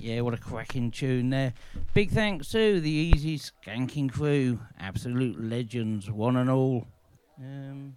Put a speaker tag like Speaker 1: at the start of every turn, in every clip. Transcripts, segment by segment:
Speaker 1: Yeah, what a cracking tune there. Big thanks to the Easy Skanking crew, absolute legends, one and all. Um,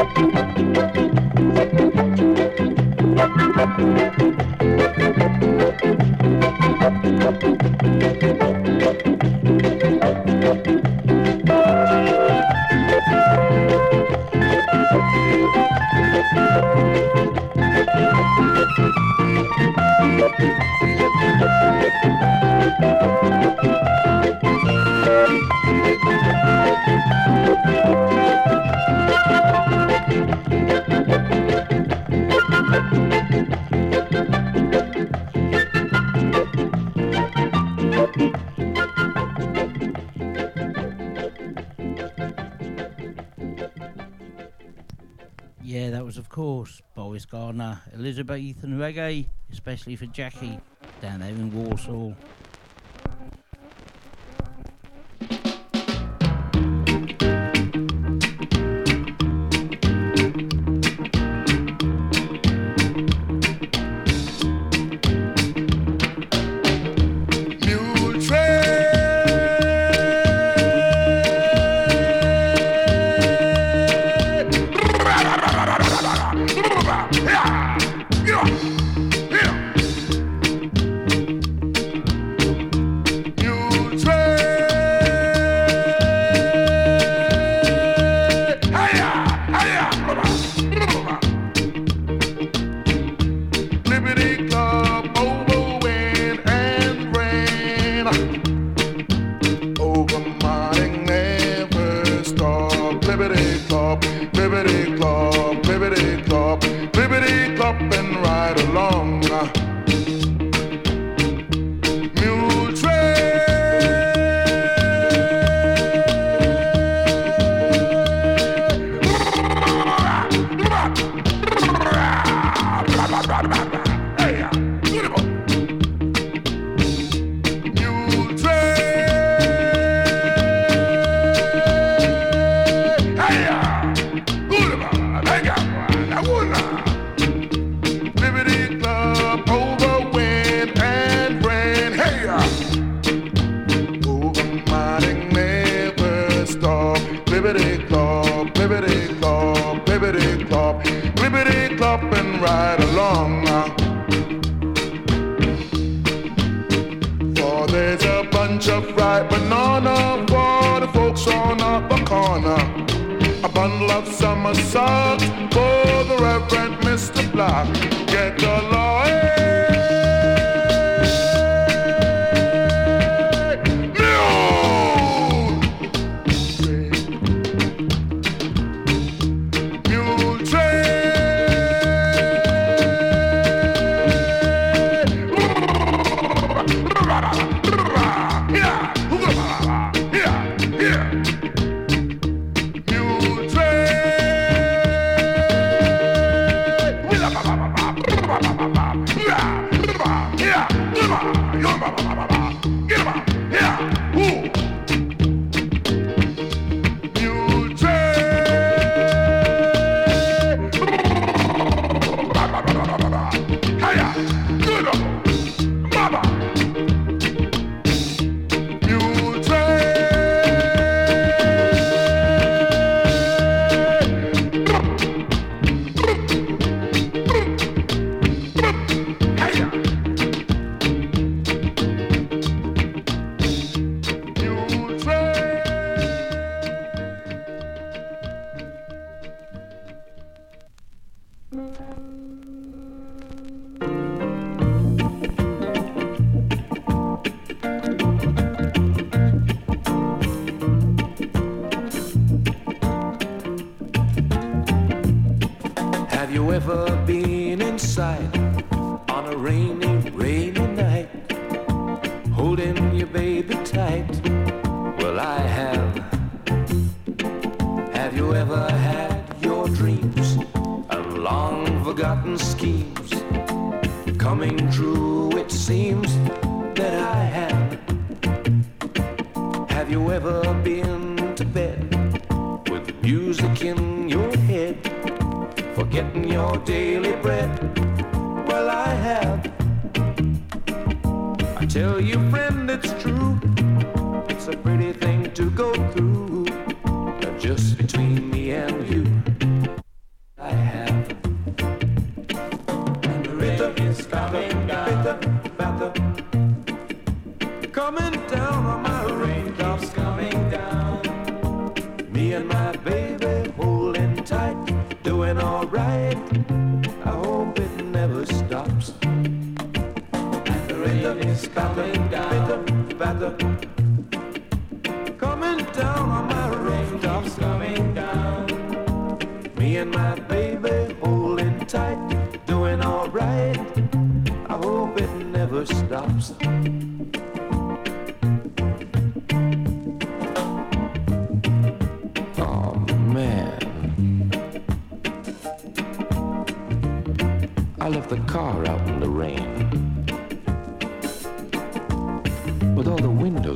Speaker 1: Yeah, Elizabethan reggae, especially for Jackie down there in Warsaw.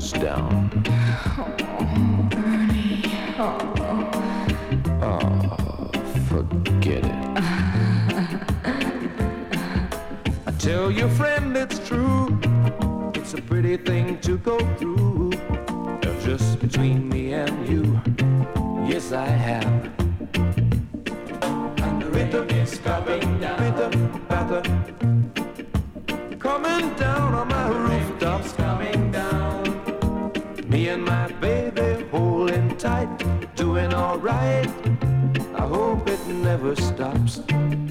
Speaker 2: goes down. Oh, Bernie. Oh. oh forget it. I tell your friend it's true. It's a pretty thing to go through. Now just between me and you, yes I have. And the rhythm is coming down. Rhythm, pattern, never stops.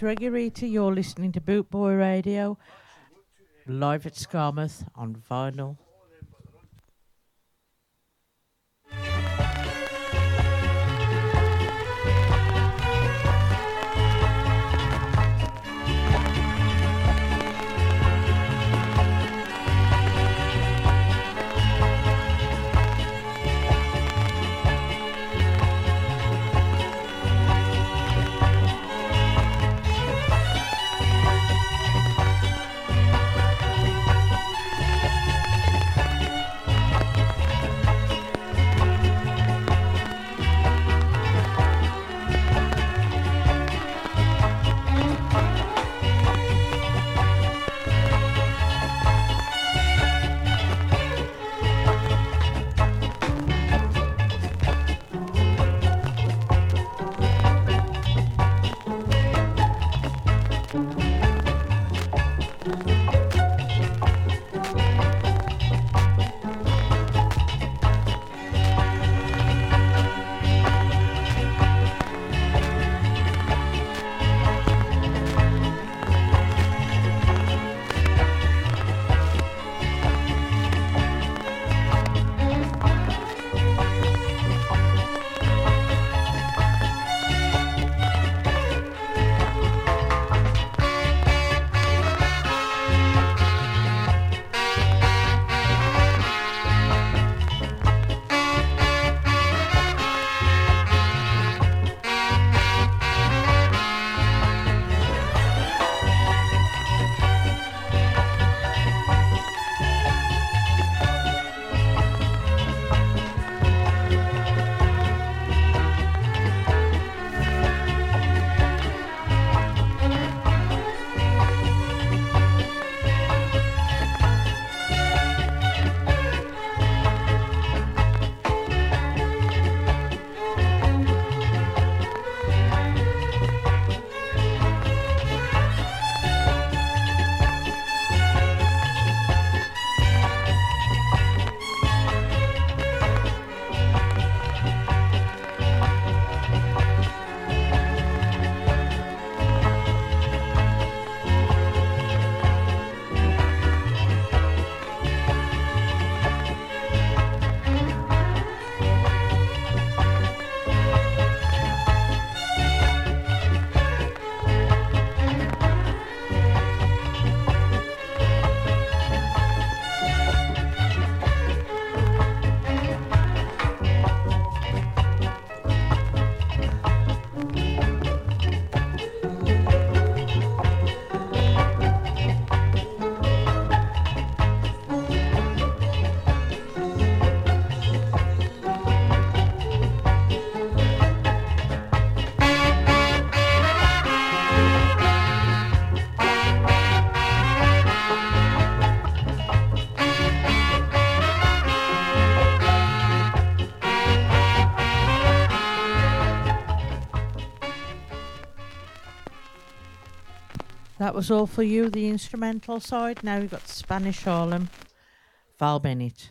Speaker 2: is
Speaker 3: Rita. You're listening to Boot Boy Radio live at Skamouth on vinyl That was all for you, the instrumental side. Now we've got Spanish Harlem, Val Bennett.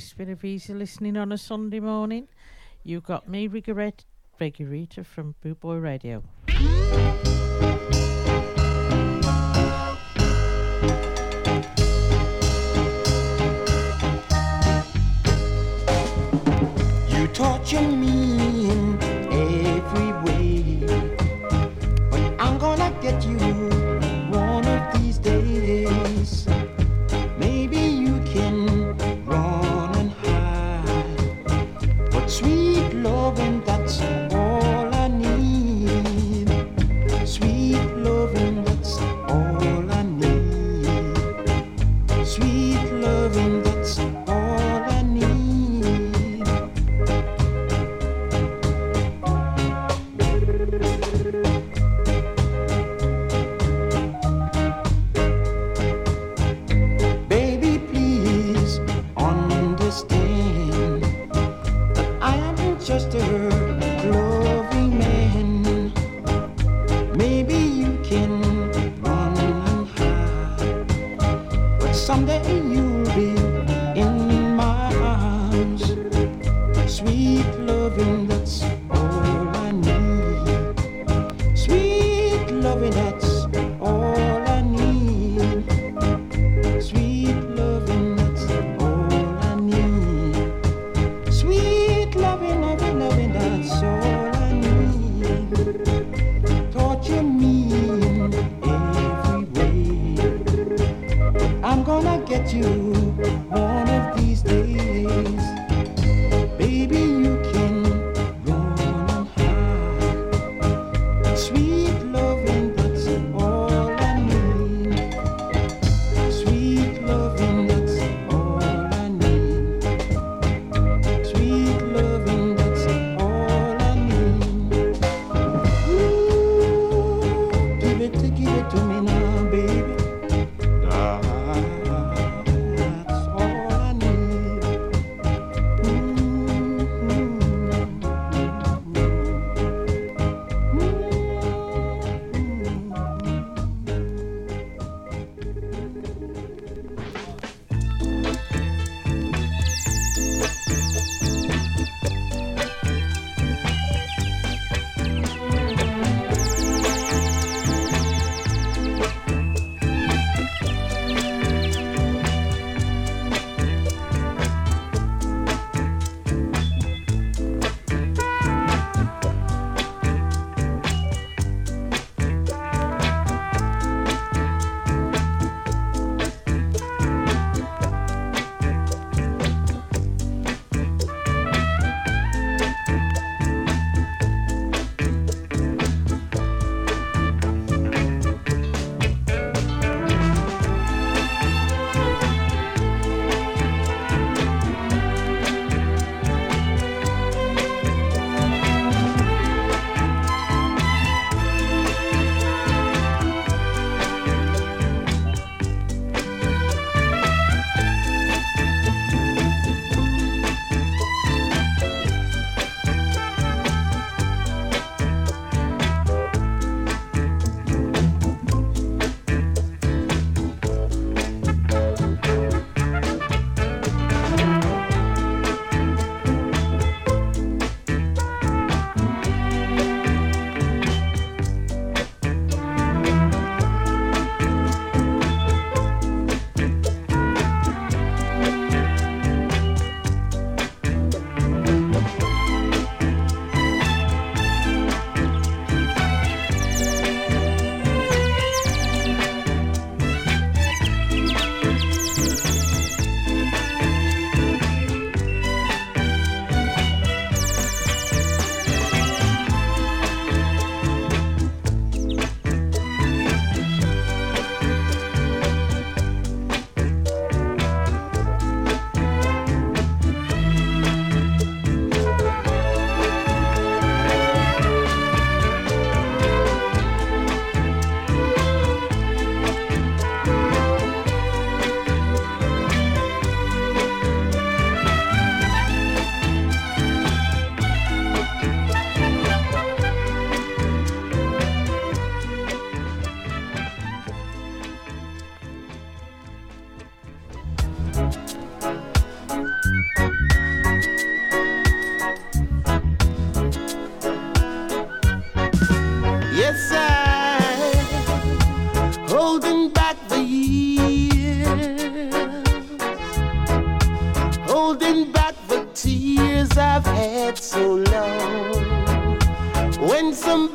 Speaker 3: Spirit of Easy listening on a Sunday morning. You got me, Rigorette, Rigorita from Boot Boy Radio.
Speaker 4: You torture me.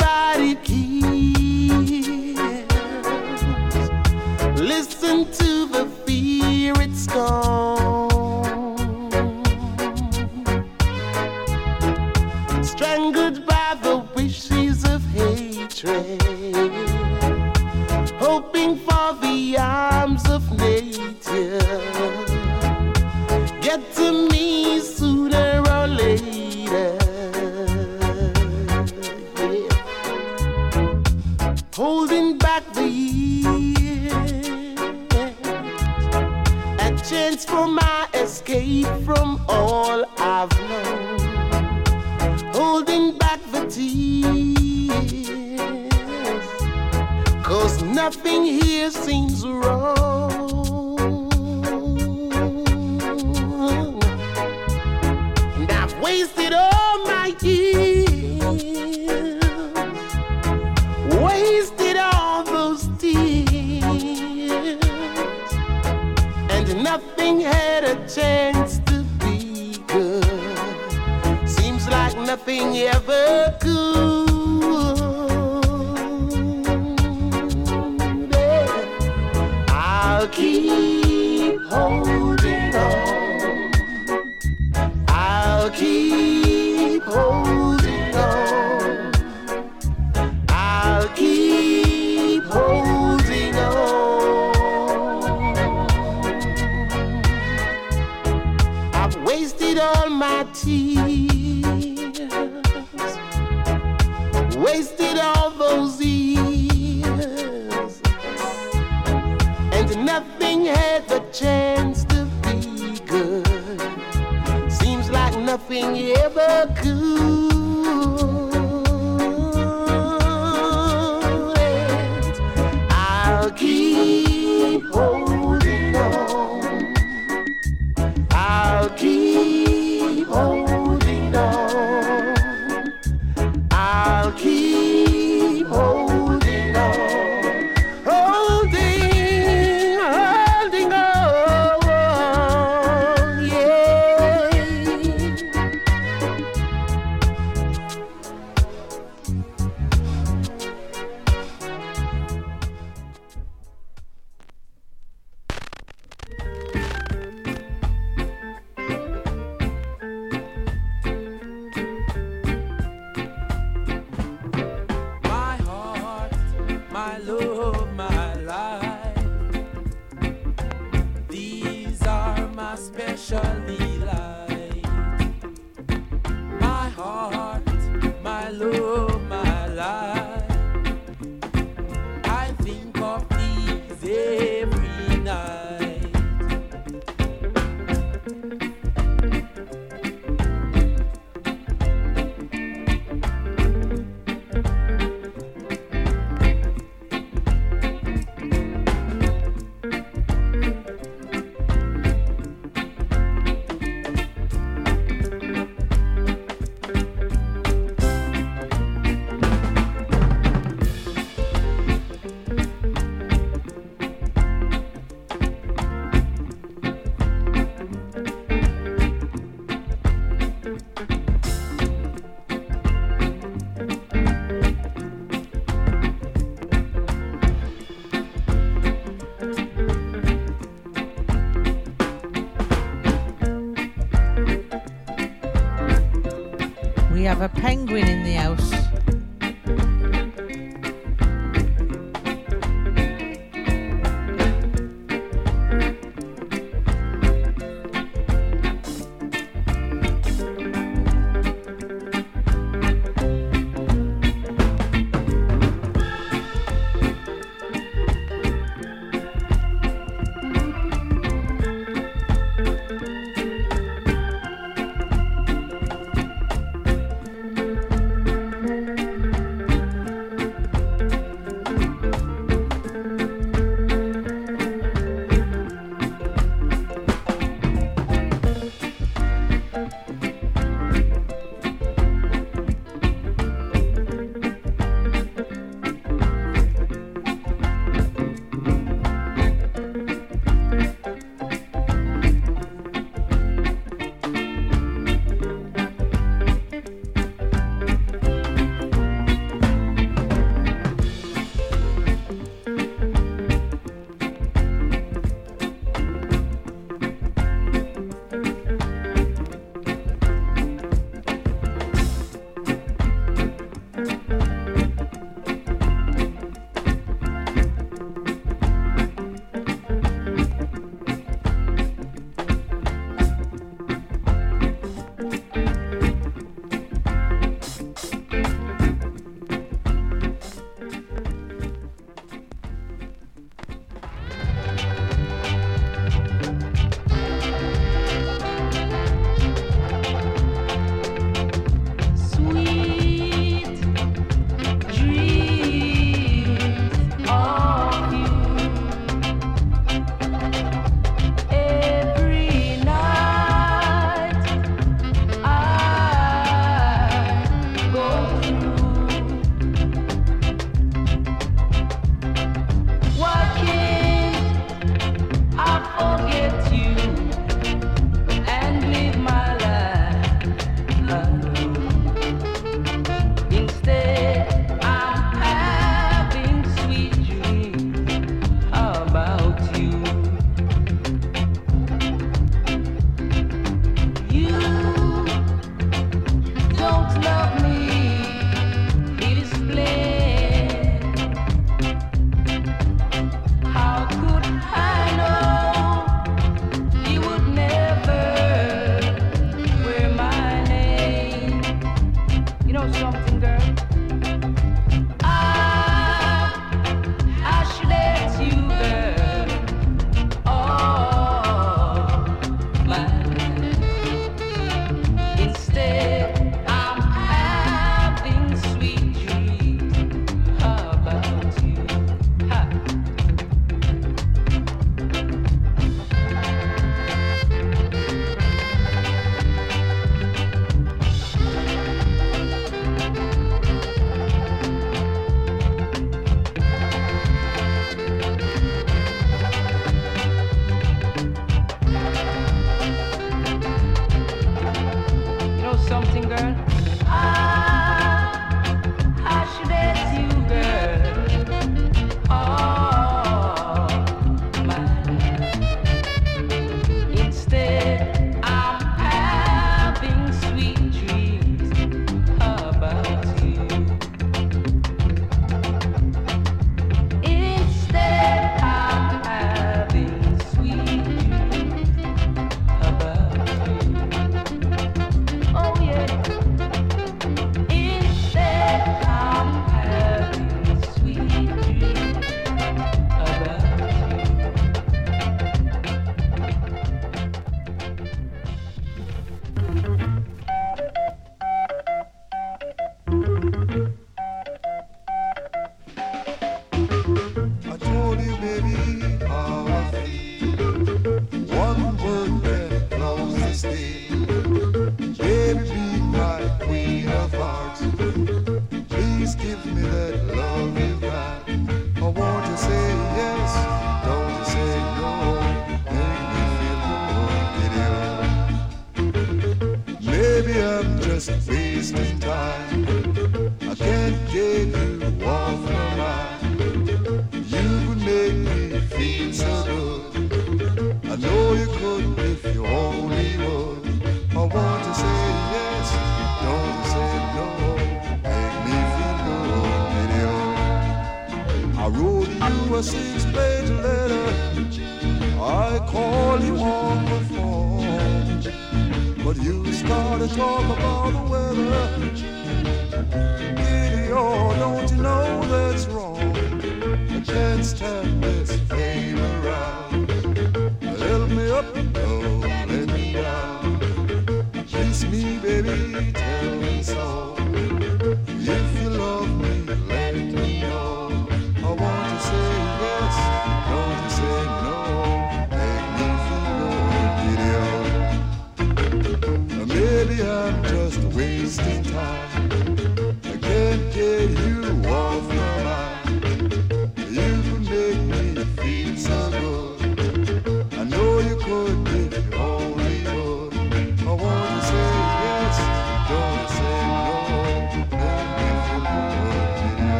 Speaker 5: Nobody cares. listen to the ever
Speaker 6: We have a penguin in the house.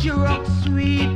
Speaker 7: You're
Speaker 8: up, sweet.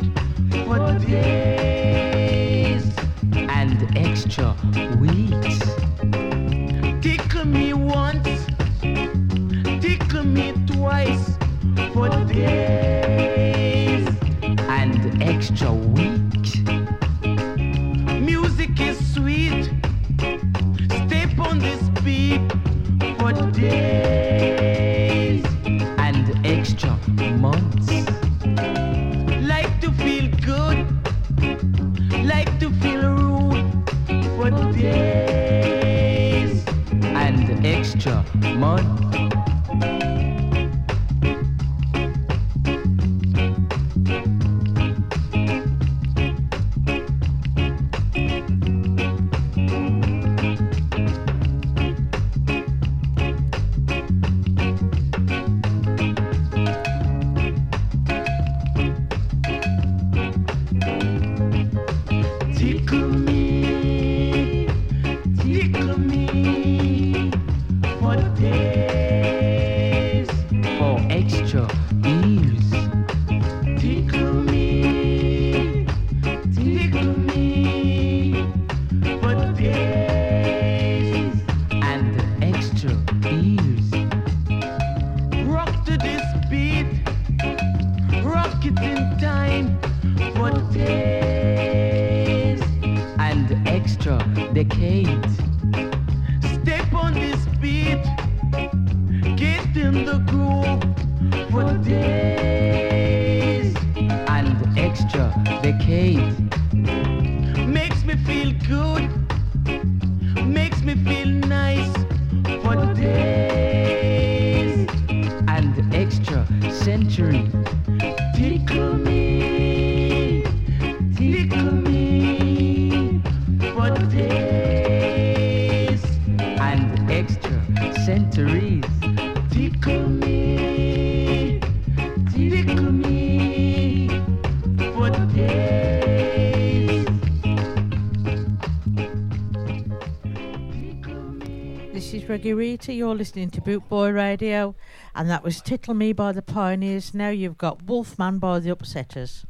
Speaker 8: me feel nice for days.
Speaker 9: And extra
Speaker 4: century. Margarita. You're listening to Boot Boy Radio, and that was Tittle Me by the Pioneers. Now you've got Wolfman by the Upsetters.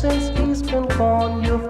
Speaker 4: since he's been gone, you've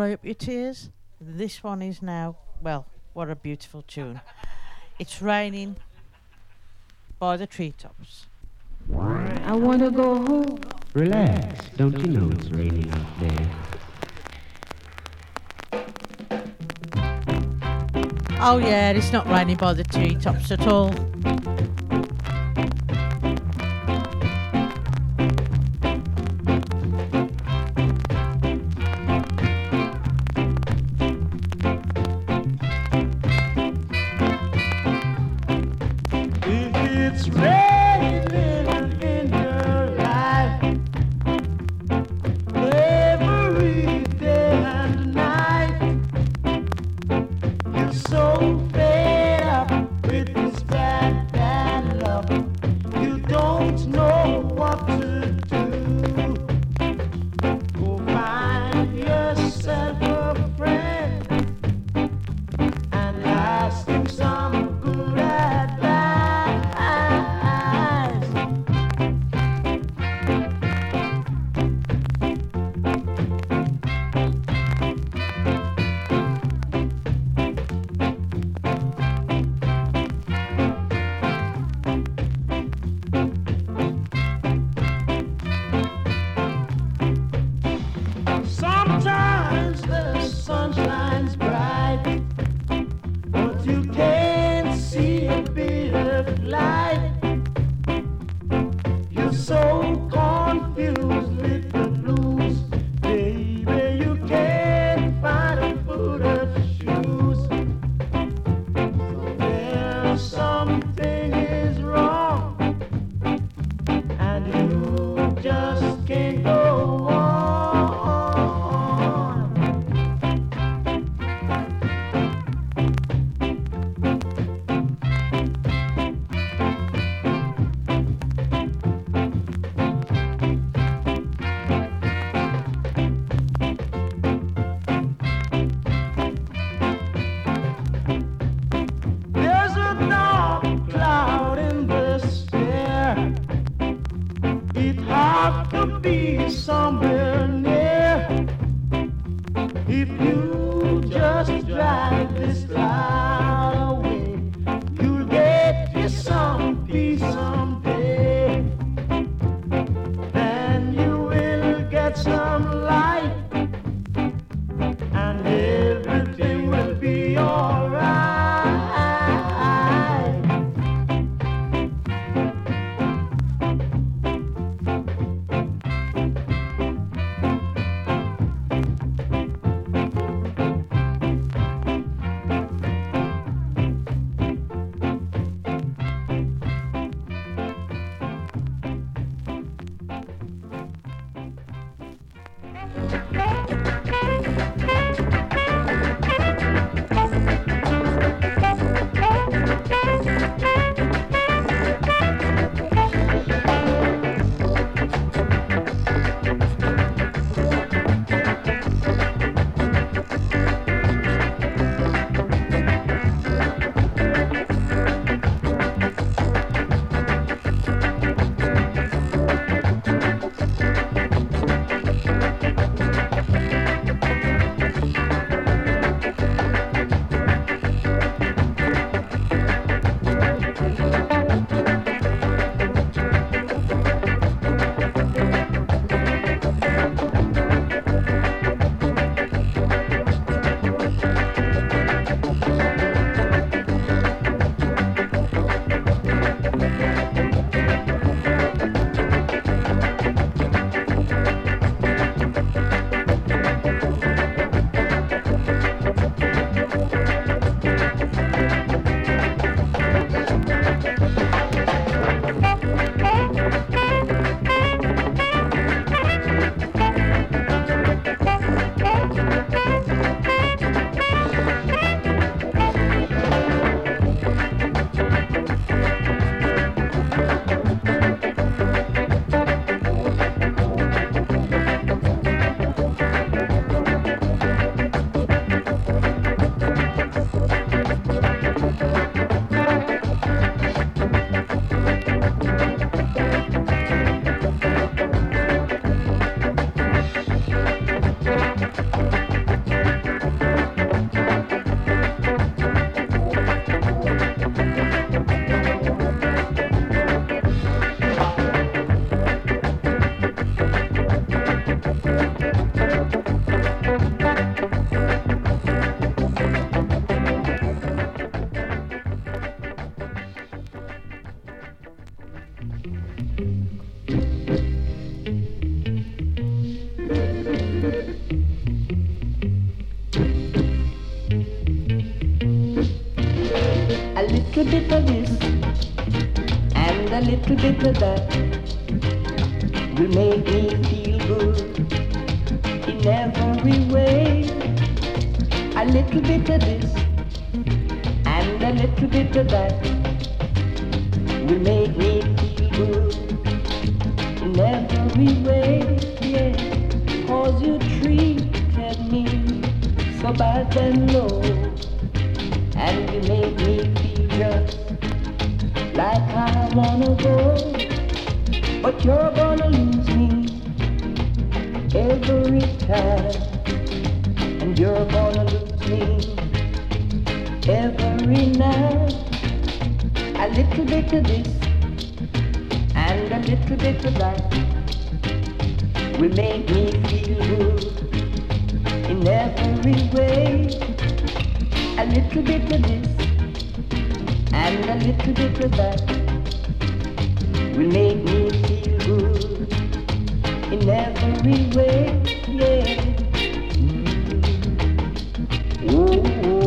Speaker 4: up your tears.
Speaker 6: This one is now, well, what a beautiful tune. It's raining by the treetops.
Speaker 10: I want to go home. Relax, don't you know it's raining out there?
Speaker 6: Oh yeah, it's not raining by the treetops at all.
Speaker 4: bit of
Speaker 5: that will make me feel good in every way. A little bit of this. like I wanna go, but you're gonna lose me every time, and you're gonna lose me every night. A little bit of this and a little bit of that will make me feel good in every way. A little bit of this and a little bit of that will make me feel good in every way. Yeah. Mm -hmm. Ooh.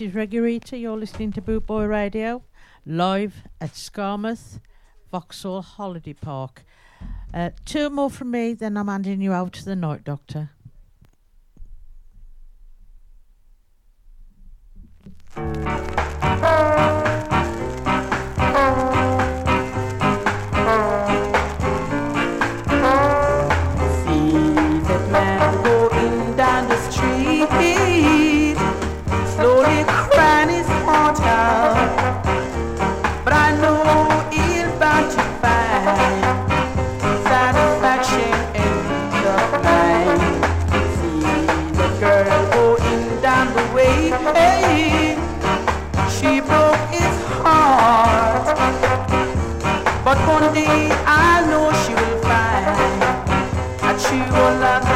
Speaker 5: this
Speaker 11: is Regulator. You're
Speaker 6: listening to Boot Boy Radio live at Skamouth Vauxhall Holiday Park. Uh, two more from me, then I'm handing you out to the night doctor.
Speaker 12: I know she will find that she will love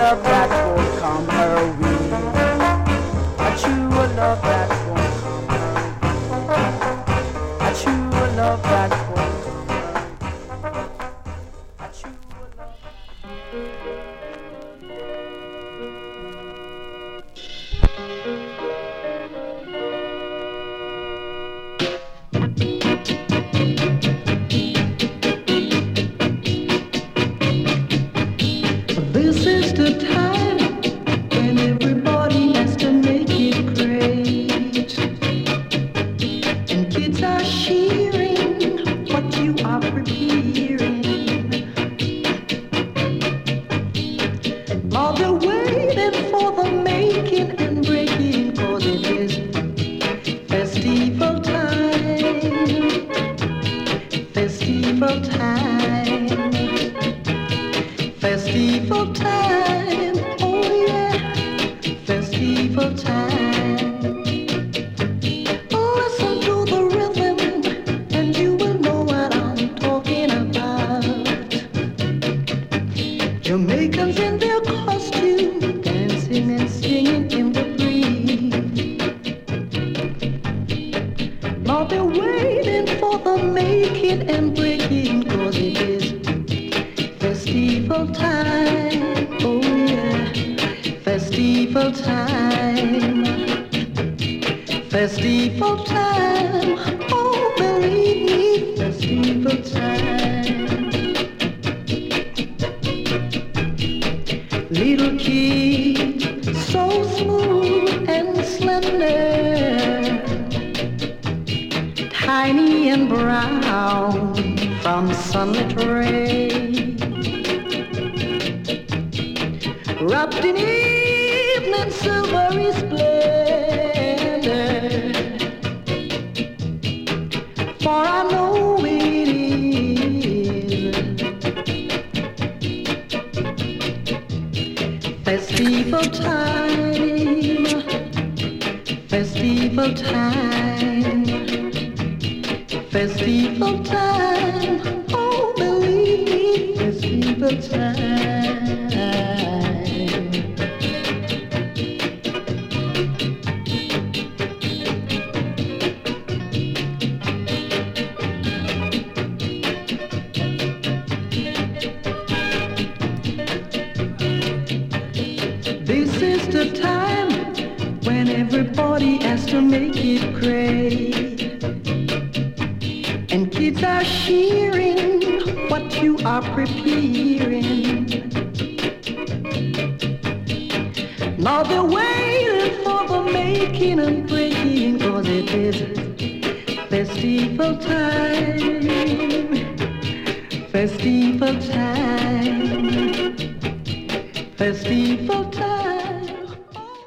Speaker 12: love that
Speaker 4: they're waiting for the making and breaking, cause it is festival time. Oh yeah, festival time. Festival time.